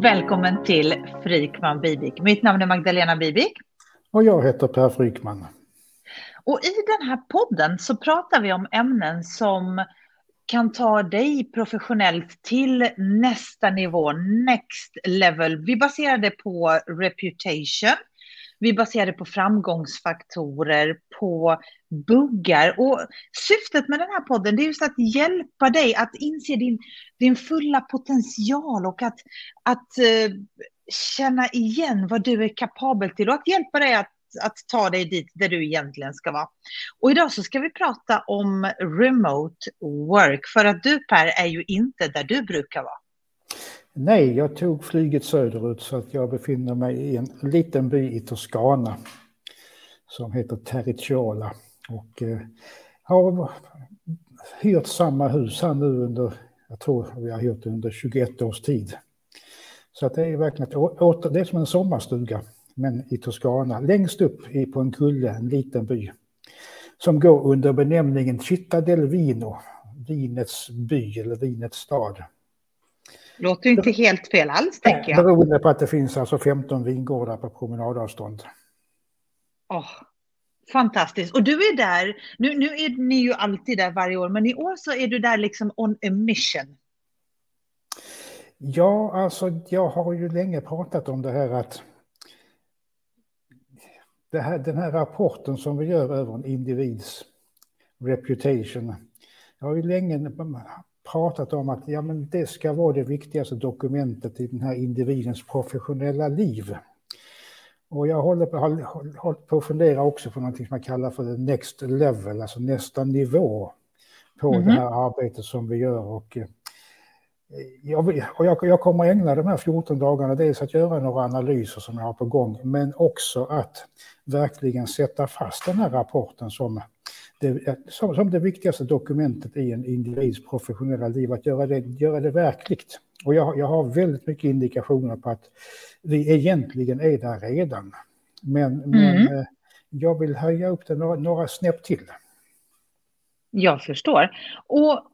Välkommen till Frykman Bibik. Mitt namn är Magdalena Bibik. Och jag heter Per Frykman. Och i den här podden så pratar vi om ämnen som kan ta dig professionellt till nästa nivå, next level. Vi baserar det på reputation. Vi baserar det på framgångsfaktorer, på buggar. Och syftet med den här podden det är just att hjälpa dig att inse din, din fulla potential och att, att uh, känna igen vad du är kapabel till och att hjälpa dig att att ta dig dit där du egentligen ska vara. Och idag så ska vi prata om remote work, för att du Per är ju inte där du brukar vara. Nej, jag tog flyget söderut så att jag befinner mig i en liten by i Toscana som heter Terriciola. Och eh, har hyrt samma hus här nu under, jag tror vi har hyrt under 21 års tid. Så att det är verkligen ett, åter, det är som en sommarstuga, men i Toscana, längst upp i, på en kulle, en liten by, som går under benämningen Città del Vino, vinets by eller vinets stad. Låter inte helt fel alls, tänker jag. Beroende på att det finns alltså 15 vingårdar på promenadavstånd. Oh, fantastiskt. Och du är där, nu, nu är ni ju alltid där varje år, men i år så är du där liksom on a mission. Ja, alltså jag har ju länge pratat om det här att det här, den här rapporten som vi gör över en individs reputation. Jag har ju länge pratat om att ja, men det ska vara det viktigaste dokumentet i den här individens professionella liv. Och jag håller på, håller på att fundera också på något som jag kallar för the next level, alltså nästa nivå på mm -hmm. det här arbetet som vi gör. Och, eh, jag, och jag, jag kommer ägna de här 14 dagarna dels att göra några analyser som jag har på gång, men också att verkligen sätta fast den här rapporten som det, som, som det viktigaste dokumentet i en individs professionella liv, att göra det, göra det verkligt. Och jag, jag har väldigt mycket indikationer på att vi egentligen är där redan. Men, mm. men eh, jag vill höja upp det några, några snäpp till. Jag förstår. Och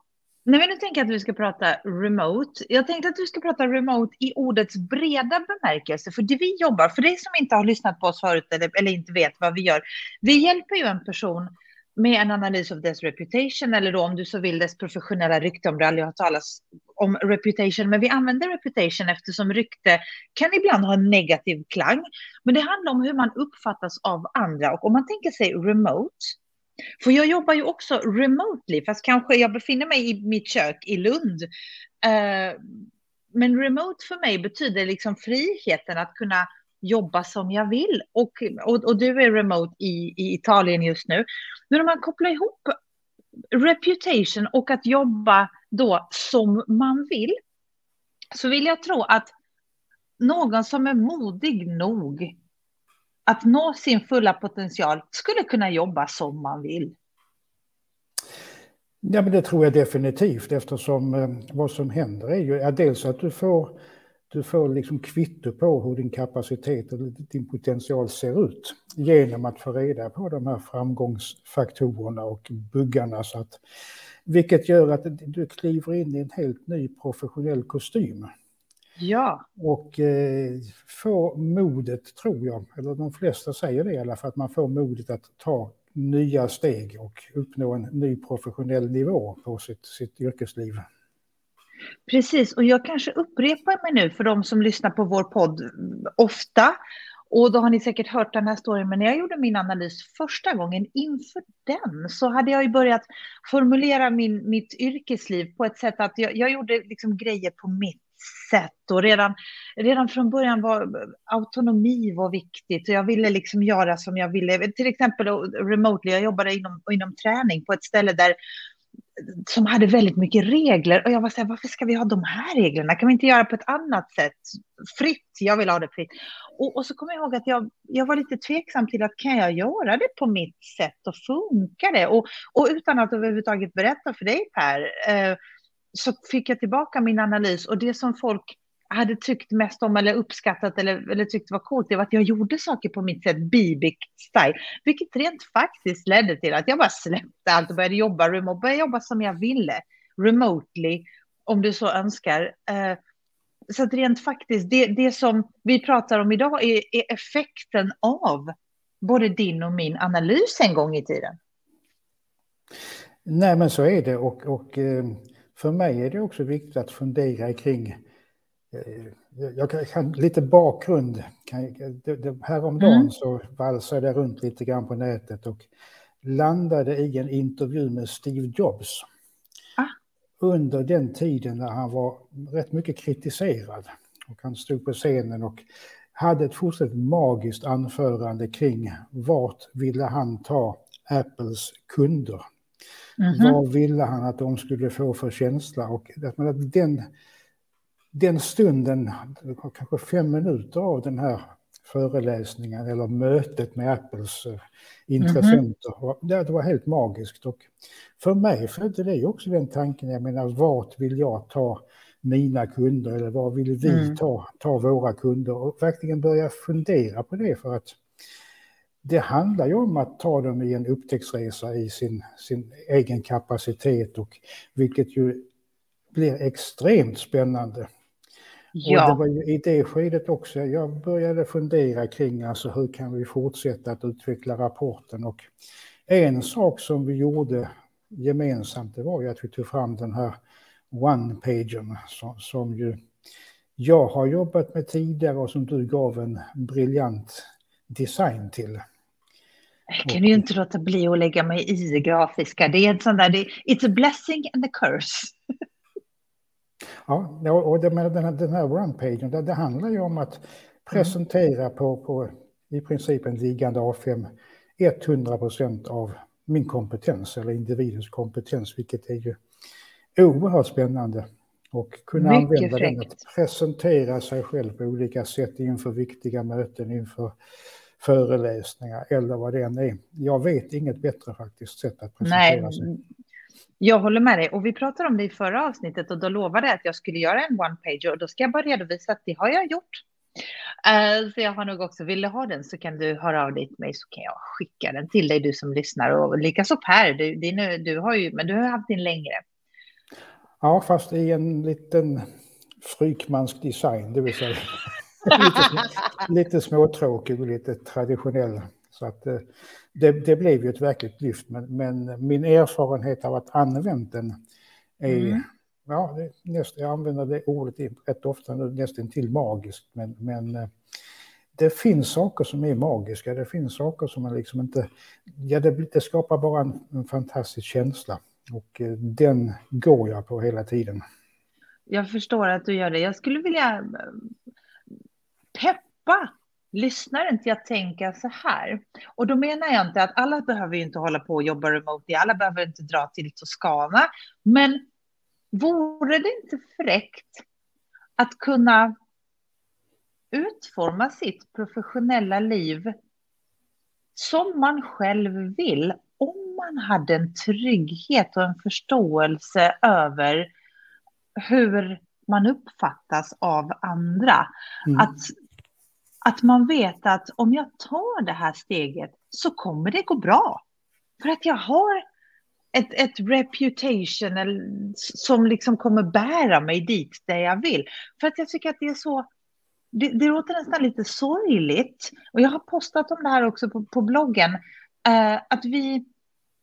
när vi nu tänker att vi ska prata remote, jag tänkte att vi ska prata remote i ordets breda bemärkelse, för det vi jobbar, för dig som inte har lyssnat på oss förut eller, eller inte vet vad vi gör, vi hjälper ju en person med en analys av dess reputation, eller då om du så vill dess professionella rykte, om det aldrig har talats talas om reputation, men vi använder reputation eftersom rykte kan ibland ha en negativ klang, men det handlar om hur man uppfattas av andra, och om man tänker sig remote, för jag jobbar ju också remotely, fast kanske jag befinner mig i mitt kök i Lund. Uh, men remote för mig betyder liksom friheten att kunna jobba som jag vill. Och, och, och du är remote i, i Italien just nu. Men om man kopplar ihop reputation och att jobba då som man vill, så vill jag tro att någon som är modig nog att nå sin fulla potential skulle kunna jobba som man vill. Ja, men det tror jag definitivt eftersom eh, vad som händer är ju ja, dels att du får, du får liksom kvitto på hur din kapacitet och din potential ser ut genom att få reda på de här framgångsfaktorerna och buggarna. Så att, vilket gör att du kliver in i en helt ny professionell kostym. Ja. Och eh, få modet, tror jag, eller de flesta säger det i alla fall, att man får modet att ta nya steg och uppnå en ny professionell nivå på sitt, sitt yrkesliv. Precis, och jag kanske upprepar mig nu för de som lyssnar på vår podd ofta. Och då har ni säkert hört den här storyn, men när jag gjorde min analys första gången inför den så hade jag ju börjat formulera min, mitt yrkesliv på ett sätt att jag, jag gjorde liksom grejer på mitt sätt. Och redan, redan från början var autonomi var viktigt. Och jag ville liksom göra som jag ville. Till exempel remotely, jag jobbade inom, inom träning på ett ställe där som hade väldigt mycket regler. Och jag var så här, varför ska vi ha de här reglerna? Kan vi inte göra på ett annat sätt? Fritt, jag vill ha det fritt. Och, och så kommer jag ihåg att jag, jag var lite tveksam till att kan jag göra det på mitt sätt och funkar det? Och, och utan att överhuvudtaget berätta för dig Per, eh, så fick jag tillbaka min analys och det som folk hade tyckt mest om eller uppskattat eller, eller tyckt var coolt, det var att jag gjorde saker på mitt sätt, Bibic style, vilket rent faktiskt ledde till att jag bara släppte allt och började jobba remote, började jobba som jag ville, remotely, om du så önskar. Uh, så att rent faktiskt, det, det som vi pratar om idag är, är effekten av både din och min analys en gång i tiden. Nej, men så är det och, och eh, för mig är det också viktigt att fundera kring jag kan, lite bakgrund. häromdagen mm. så valsade jag runt lite grann på nätet och landade i en intervju med Steve Jobs. Ah. Under den tiden när han var rätt mycket kritiserad. Och han stod på scenen och hade ett fullständigt magiskt anförande kring vart ville han ta Apples kunder. Mm -hmm. Vad ville han att de skulle få för känsla? Och att den, den stunden, kanske fem minuter av den här föreläsningen eller mötet med Apples eh, intressenter, mm -hmm. det var helt magiskt. Och för mig födde det också den tanken, jag menar vart vill jag ta mina kunder eller vad vill vi mm. ta, ta våra kunder och verkligen börja fundera på det för att det handlar ju om att ta dem i en upptäcktsresa i sin, sin egen kapacitet och vilket ju blir extremt spännande. Ja. Och det var ju i det skedet också jag började fundera kring alltså hur kan vi fortsätta att utveckla rapporten och en sak som vi gjorde gemensamt det var ju att vi tog fram den här one-pagen som, som ju jag har jobbat med tidigare och som du gav en briljant design till. Jag kan ju inte låta bli att lägga mig i grafiska. Det är en sån där, det, it's a blessing and a curse. Ja, och det med den här, den här one-pagen, det, det, handlar ju om att presentera på, på i princip en liggande A5 100 procent av min kompetens eller individens kompetens, vilket är ju oerhört spännande. Och kunna Mycket använda fräckt. den att presentera sig själv på olika sätt inför viktiga möten, inför föreläsningar eller vad det än är. Jag vet inget bättre faktiskt sätt att presentera Nej, sig. Jag håller med dig och vi pratade om det i förra avsnittet och då lovade jag att jag skulle göra en one page och då ska jag bara redovisa att det har jag gjort. Uh, så jag har nog också, vill du ha den så kan du höra av dig till mig så kan jag skicka den till dig du som lyssnar och likaså Per, du, din, du har ju, men du har haft din längre. Ja, fast i en liten frykmansk design, det vill säga lite, lite småtråkig och lite traditionell. Så att eh, det, det blev ju ett verkligt lyft, men, men min erfarenhet av att använt den är, mm. ja, näst, jag använder det ordet rätt ofta nu, nästan till magiskt, men, men eh, det finns saker som är magiska, det finns saker som man liksom inte, ja det, det skapar bara en, en fantastisk känsla. Och eh, den går jag på hela tiden. Jag förstår att du gör det. Jag skulle vilja peppa lyssnaren till att tänka så här. Och då menar jag inte att alla behöver inte hålla på och jobba remote, alla behöver inte dra till Toscana. Men vore det inte fräckt att kunna utforma sitt professionella liv som man själv vill om man hade en trygghet och en förståelse över hur man uppfattas av andra. Mm. Att, att man vet att om jag tar det här steget så kommer det gå bra. För att jag har ett, ett reputation som liksom kommer bära mig dit där jag vill. För att jag tycker att det är så det, det låter nästan lite sorgligt. Och jag har postat om det här också på, på bloggen. Eh, att vi,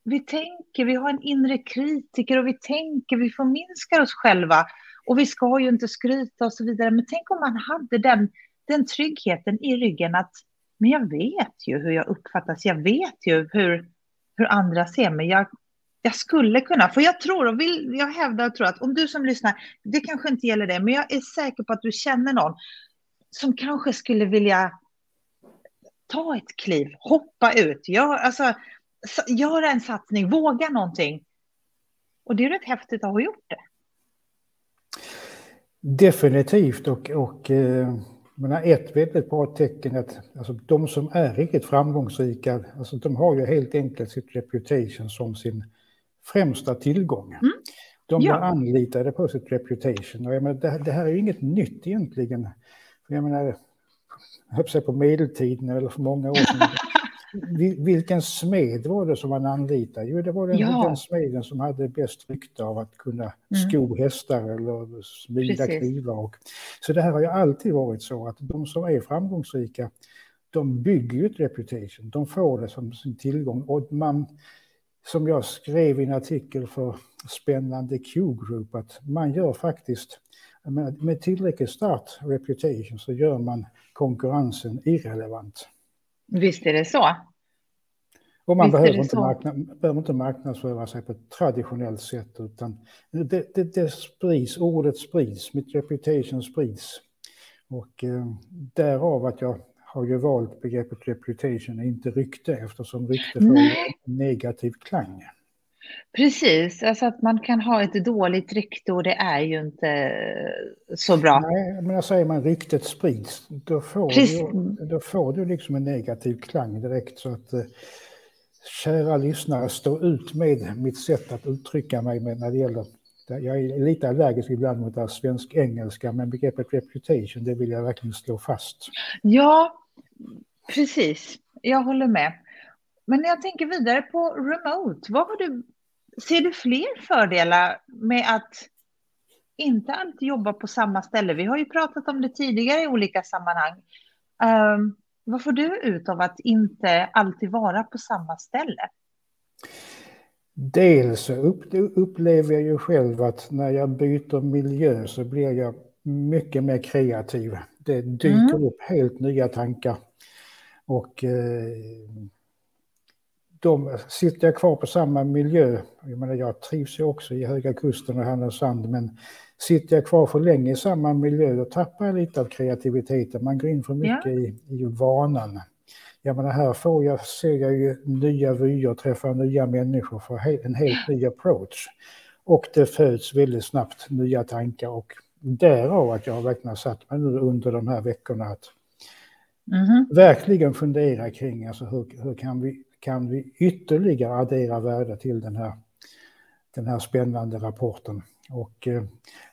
vi tänker, vi har en inre kritiker och vi tänker, vi förminskar oss själva. Och vi ska ju inte skryta och så vidare. Men tänk om man hade den, den tryggheten i ryggen att men jag vet ju hur jag uppfattas. Jag vet ju hur, hur andra ser mig. Jag, jag skulle kunna, för jag tror och vill, jag hävdar och tror att om du som lyssnar, det kanske inte gäller det, men jag är säker på att du känner någon som kanske skulle vilja ta ett kliv, hoppa ut, gör, alltså, göra en satsning, våga någonting. Och det är rätt häftigt att ha gjort det. Definitivt och, och eh, menar, ett väldigt bra tecken är att alltså, de som är riktigt framgångsrika, alltså, de har ju helt enkelt sitt reputation som sin främsta tillgång. Mm. De ja. anlitade på sitt reputation. Och jag menar, det, det här är ju inget nytt egentligen. Jag menar, jag på medeltiden eller för många år sedan. Vilken smed var det som man anlitade? Jo, det var den, ja. den smeden som hade bäst rykte av att kunna mm. sko hästar eller smida knivar. Och, så det här har ju alltid varit så att de som är framgångsrika, de bygger ju ett reputation. De får det som sin tillgång. Och man, som jag skrev i en artikel för spännande Q-group, att man gör faktiskt med, tillräckligt stark reputation så gör man konkurrensen irrelevant. Visst är det så. Och man behöver inte, marknad, behöver inte marknadsföra sig på ett traditionellt sätt utan det, det, det sprids, ordet sprids, mitt reputation sprids. Och eh, därav att jag har ju valt begreppet reputation, inte rykte, eftersom rykte får en negativ klang. Precis, alltså att man kan ha ett dåligt rykte och det är ju inte så bra. Nej, men jag säger man ryktet sprids, då får, du, då får du liksom en negativ klang direkt. Så att, eh, kära lyssnare, stå ut med mitt sätt att uttrycka mig med när det gäller jag är lite allergisk ibland mot svensk-engelska, men begreppet reputation, det vill jag verkligen slå fast. Ja, precis. Jag håller med. Men när jag tänker vidare på remote, vad har du, ser du fler fördelar med att inte alltid jobba på samma ställe? Vi har ju pratat om det tidigare i olika sammanhang. Um, vad får du ut av att inte alltid vara på samma ställe? Dels upplever jag ju själv att när jag byter miljö så blir jag mycket mer kreativ. Det dyker mm. upp helt nya tankar. Och eh, de, sitter jag kvar på samma miljö, jag, menar, jag trivs ju också i Höga Kusten och Härnösand, men sitter jag kvar för länge i samma miljö då tappar jag lite av kreativiteten. Man går in för mycket ja. i, i vanan. Jag menar, här får jag, ser jag ju nya vyer, träffar nya människor, får en helt ny approach. Och det föds väldigt snabbt nya tankar och därav att jag verkligen har satt mig nu under de här veckorna att mm -hmm. verkligen fundera kring alltså hur, hur kan vi kan vi ytterligare addera värde till den här, den här spännande rapporten. Och eh,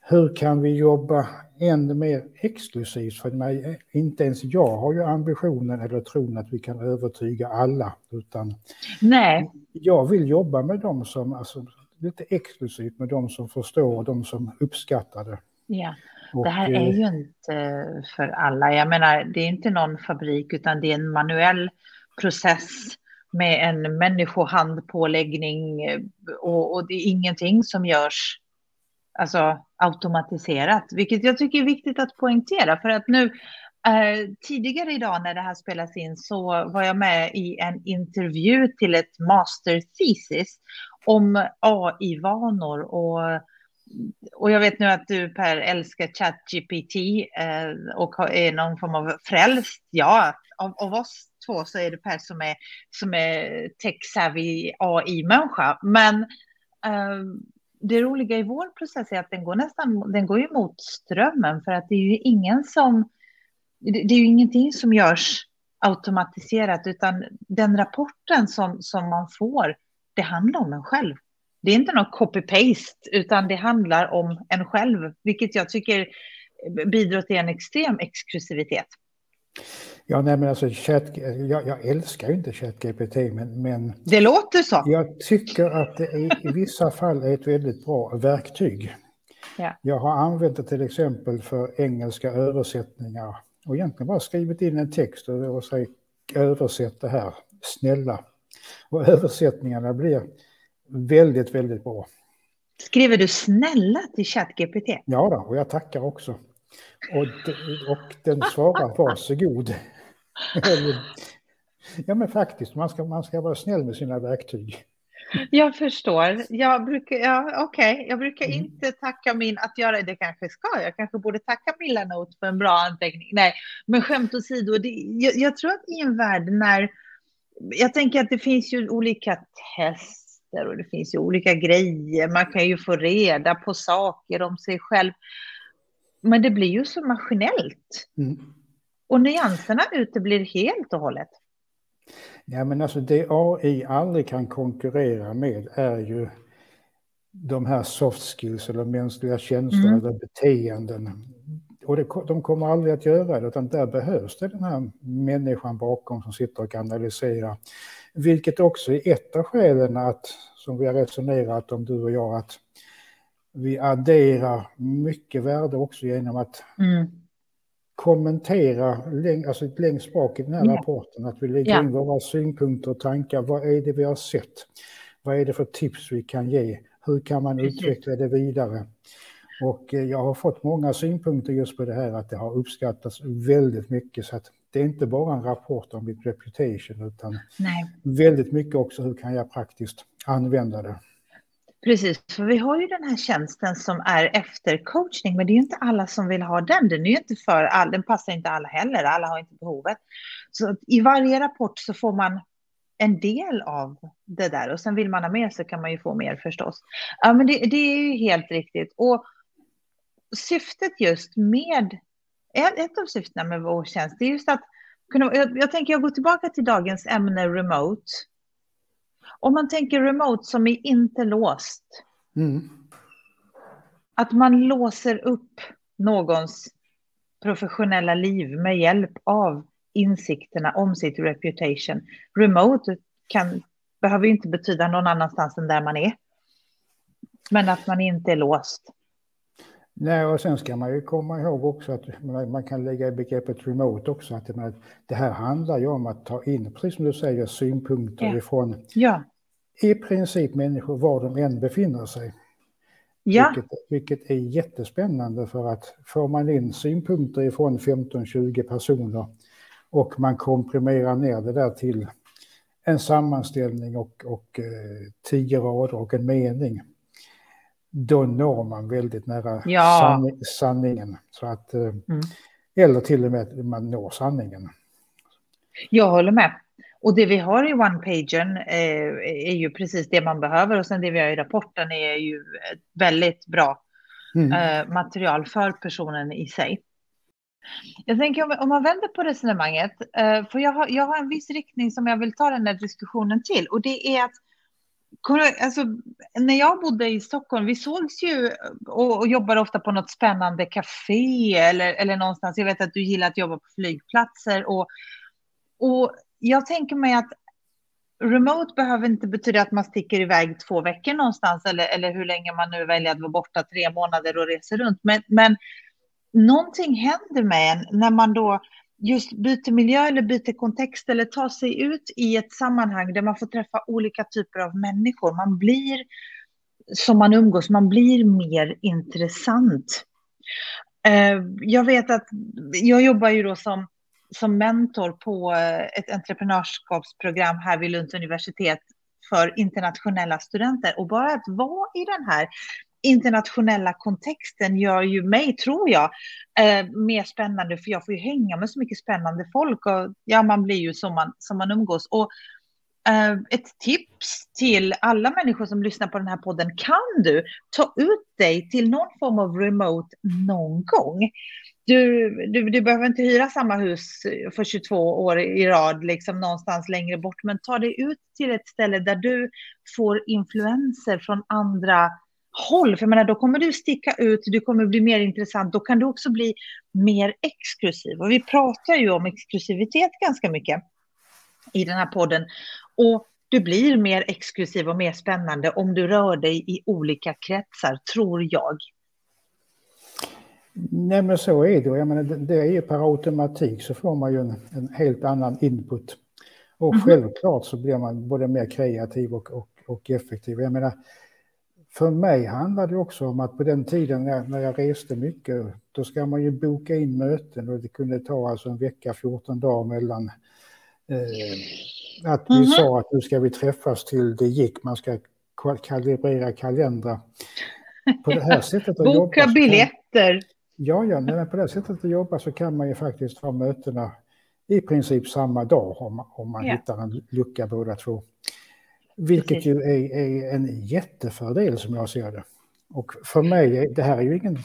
hur kan vi jobba ännu mer exklusivt? För mig, inte ens jag har ju ambitionen eller tron att vi kan övertyga alla, utan Nej. jag vill jobba med dem som, alltså, lite exklusivt med dem som förstår och de som uppskattar det. Ja, det här är ju inte för alla. Jag menar, det är inte någon fabrik, utan det är en manuell process med en människohandpåläggning eh, och, och det är ingenting som görs alltså, automatiserat, vilket jag tycker är viktigt att poängtera för att nu eh, tidigare idag när det här spelas in så var jag med i en intervju till ett master thesis om AI-vanor och och jag vet nu att du Per älskar ChatGPT eh, och är någon form av frälst. Ja, av, av oss två så är det Per som är, som är tech-savvy AI-människa. Men eh, det roliga i vår process är att den går nästan den går emot strömmen för att det är ju ingen som det är ju ingenting som görs automatiserat utan den rapporten som, som man får det handlar om en själv. Det är inte något copy-paste utan det handlar om en själv vilket jag tycker bidrar till en extrem exklusivitet. Ja, nej, men alltså chat, jag, jag älskar inte ChatGPT, men, men... Det låter så. Jag tycker att det är, i vissa fall är ett väldigt bra verktyg. Ja. Jag har använt det till exempel för engelska översättningar och egentligen bara skrivit in en text och, och sagt översätt det här, snälla. Och översättningarna blir väldigt, väldigt bra. Skriver du snälla till ChatGPT? Ja, då, och jag tackar också. Och, och den svarar varsågod. ja, men faktiskt, man ska, man ska vara snäll med sina verktyg. Jag förstår. Jag brukar, ja, okay. jag brukar mm. inte tacka min, att göra det kanske ska, jag kanske borde tacka Milanote för en bra anteckning. Nej, men skämt åsido, det, jag, jag tror att i en värld när, jag tänker att det finns ju olika tester och det finns ju olika grejer, man kan ju få reda på saker om sig själv. Men det blir ju så maskinellt. Mm. Och nyanserna uteblir helt och hållet. Ja, men alltså det AI aldrig kan konkurrera med är ju de här soft skills eller mänskliga känslor mm. eller beteenden. Och det, de kommer aldrig att göra det, utan där behövs det den här människan bakom som sitter och analyserar. Vilket också är ett av skälen att, som vi har resonerat om du och jag, att vi adderar mycket värde också genom att mm. kommentera alltså längst bak i den här ja. rapporten, att vi lägger ja. in våra synpunkter och tankar. Vad är det vi har sett? Vad är det för tips vi kan ge? Hur kan man utveckla det vidare? Och eh, jag har fått många synpunkter just på det här att det har uppskattats väldigt mycket. Så att det är inte bara en rapport om mitt reputation utan Nej. väldigt mycket också hur kan jag praktiskt använda det. Precis, för vi har ju den här tjänsten som är eftercoachning, men det är ju inte alla som vill ha den. Den är ju inte för all, den passar inte alla heller, alla har inte behovet. Så i varje rapport så får man en del av det där och sen vill man ha mer så kan man ju få mer förstås. Ja, men det, det är ju helt riktigt. Och syftet just med, ett av syftena med vår tjänst, är just att kunna, jag, jag tänker jag går tillbaka till dagens ämne remote. Om man tänker remote som är inte låst. Mm. Att man låser upp någons professionella liv med hjälp av insikterna om sitt reputation. Remote kan, behöver inte betyda någon annanstans än där man är. Men att man inte är låst. Nej, och sen ska man ju komma ihåg också att man kan lägga i begreppet remote också, att det här handlar ju om att ta in, precis som du säger, synpunkter ja. ifrån ja. i princip människor var de än befinner sig. Ja. Vilket, vilket är jättespännande för att får man in synpunkter ifrån 15-20 personer och man komprimerar ner det där till en sammanställning och, och eh, tio rader och en mening då når man väldigt nära ja. sanning, sanningen. Så att, eh, mm. Eller till och med man når sanningen. Jag håller med. Och det vi har i one-pagen eh, är ju precis det man behöver och sen det vi har i rapporten är ju ett väldigt bra mm. eh, material för personen i sig. Jag tänker om, man vänder på resonemanget, för jag har, jag har en viss riktning som jag vill ta den här diskussionen till och det är att Alltså, när jag bodde i Stockholm, vi sågs ju och, och jobbade ofta på något spännande café eller, eller någonstans. Jag vet att du gillar att jobba på flygplatser. Och, och jag tänker mig att remote behöver inte betyda att man sticker iväg två veckor någonstans eller, eller hur länge man nu väljer att vara borta, tre månader och reser runt. Men, men någonting händer med en när man då just byter miljö eller byter kontext eller tar sig ut i ett sammanhang där man får träffa olika typer av människor. Man blir, som man umgås, man blir mer intressant. Eh, jag vet att jag jobbar ju då som, som mentor på eh, ett entreprenörskapsprogram här vid Lunds universitet för internationella studenter. Och bara att vara i den här internationella kontexten gör ju mig, tror jag, eh, mer spännande, för jag får ju hänga med så mycket spännande folk och ja, man blir ju som man, som man umgås. Och eh, ett tips till alla människor som lyssnar på den här podden, kan du ta ut dig till någon form av remote någon gång? Du, du, du, behöver inte hyra samma hus för 22 år i rad, liksom någonstans längre bort, men ta dig ut till ett ställe där du får influenser från andra håll. För jag menar, då kommer du sticka ut, du kommer bli mer intressant, då kan du också bli mer exklusiv. Och vi pratar ju om exklusivitet ganska mycket i den här podden. Och du blir mer exklusiv och mer spännande om du rör dig i olika kretsar, tror jag. Nej, men så är det. Jag menar, det är ju per automatik så får man ju en, en helt annan input. Och mm självklart så blir man både mer kreativ och, och, och effektiv. Jag menar, för mig handlar det också om att på den tiden när, jag reste mycket, då ska man ju boka in möten och det kunde ta alltså en vecka, 14 dagar mellan eh, att vi mm -hmm. sa att nu ska vi träffas till det gick, man ska kalibrera kalendrar. På det här sättet att Boka jobba, biljetter. ja, ja, men på det här sättet att jobba så kan man ju faktiskt ha mötena i princip samma dag om, om man ja. hittar en lucka båda två. Vilket ju är, är, en jättefördel som jag ser det. Och för mig, det här är ju ingen,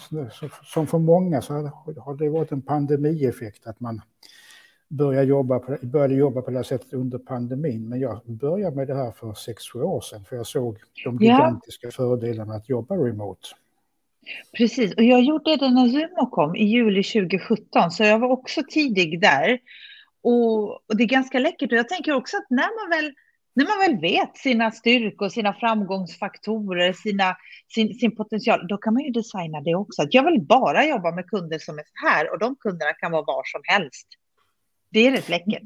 som för många så har det varit en pandemieffekt att man började jobba, på, började jobba på det här sättet under pandemin. Men jag började med det här för sex, sju år sedan för jag såg de gigantiska ja. fördelarna att jobba remote. Precis, och jag gjorde det när Zumo kom i juli 2017, så jag var också tidig där. Och, och, det är ganska läckert. Och jag tänker också att när man väl, när man väl vet sina styrkor, sina framgångsfaktorer, sina, sin, sin potential, då kan man ju designa det också. Att jag vill bara jobba med kunder som är så här och de kunderna kan vara var som helst. Det är rätt läckert.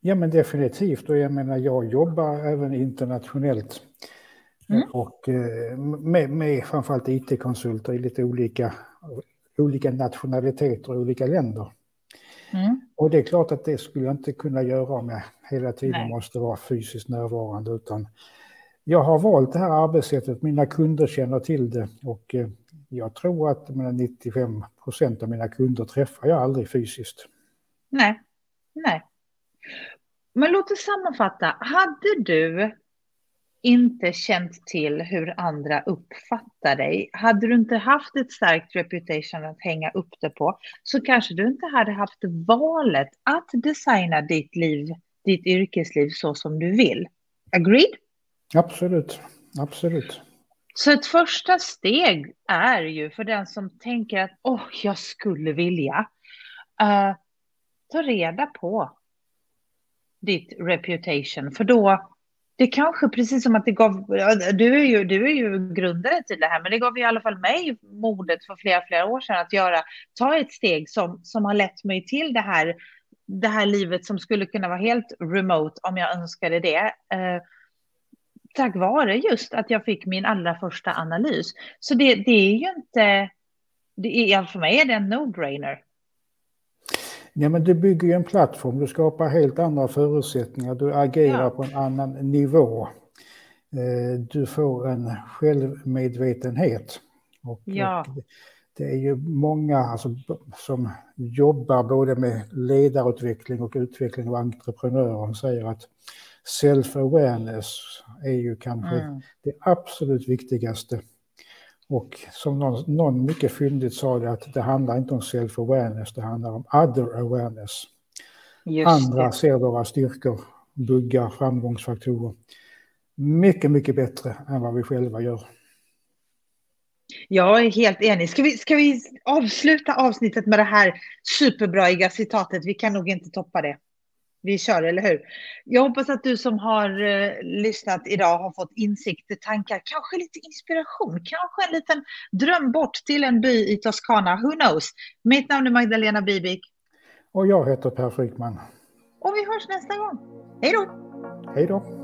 Ja, men definitivt. Och jag menar, jag jobbar även internationellt. Mm. Och eh, med, med framförallt it-konsulter i lite olika, olika nationaliteter och olika länder. Mm. Och det är klart att det skulle jag inte kunna göra om jag hela tiden Nej. måste vara fysiskt närvarande. Utan jag har valt det här arbetssättet, mina kunder känner till det och eh, jag tror att 95 procent av mina kunder träffar jag aldrig fysiskt. Nej, nej. Men låt oss sammanfatta. Hade du inte känt till hur andra uppfattar dig, hade du inte haft ett starkt reputation att hänga upp det på, så kanske du inte hade haft valet att designa ditt liv, ditt yrkesliv så som du vill. Agreed? Absolut, absolut. Så ett första steg är ju för den som tänker att åh, oh, jag skulle vilja, uh, ta reda på ditt reputation, för då det kanske precis som att det gav, du är ju, du är ju grundare till det här, men det gav i alla fall mig modet för flera, flera år sedan att göra, ta ett steg som, som har lett mig till det här, det här livet som skulle kunna vara helt remote om jag önskade det. Eh, tack vare just att jag fick min allra första analys. Så det, det är ju inte, det är, för mig är det en no-brainer. Ja, men du bygger ju en plattform, du skapar helt andra förutsättningar, du agerar ja. på en annan nivå. Eh, du får en självmedvetenhet. Och, ja. det är ju många alltså, som jobbar både med ledarutveckling och utveckling av entreprenörer som säger att self-awareness är ju kanske mm. det absolut viktigaste och som någon, någon mycket fyndigt sa det att det handlar inte om self-awareness, det handlar om other awareness. Just Andra det. ser våra styrkor, buggar, framgångsfaktorer mycket, mycket bättre än vad vi själva gör. Jag är helt enig. Ska vi, ska vi avsluta avsnittet med det här superbraiga citatet? Vi kan nog inte toppa det vi kör, eller hur? Jag hoppas att du som har eh, lyssnat idag har fått insikter, tankar, kanske lite inspiration, kanske en liten dröm bort till en by i Toscana. Who knows? Mitt namn är Magdalena Bibik. Och jag heter Per Frykman. Och vi hörs nästa gång. Hej då! Hej då!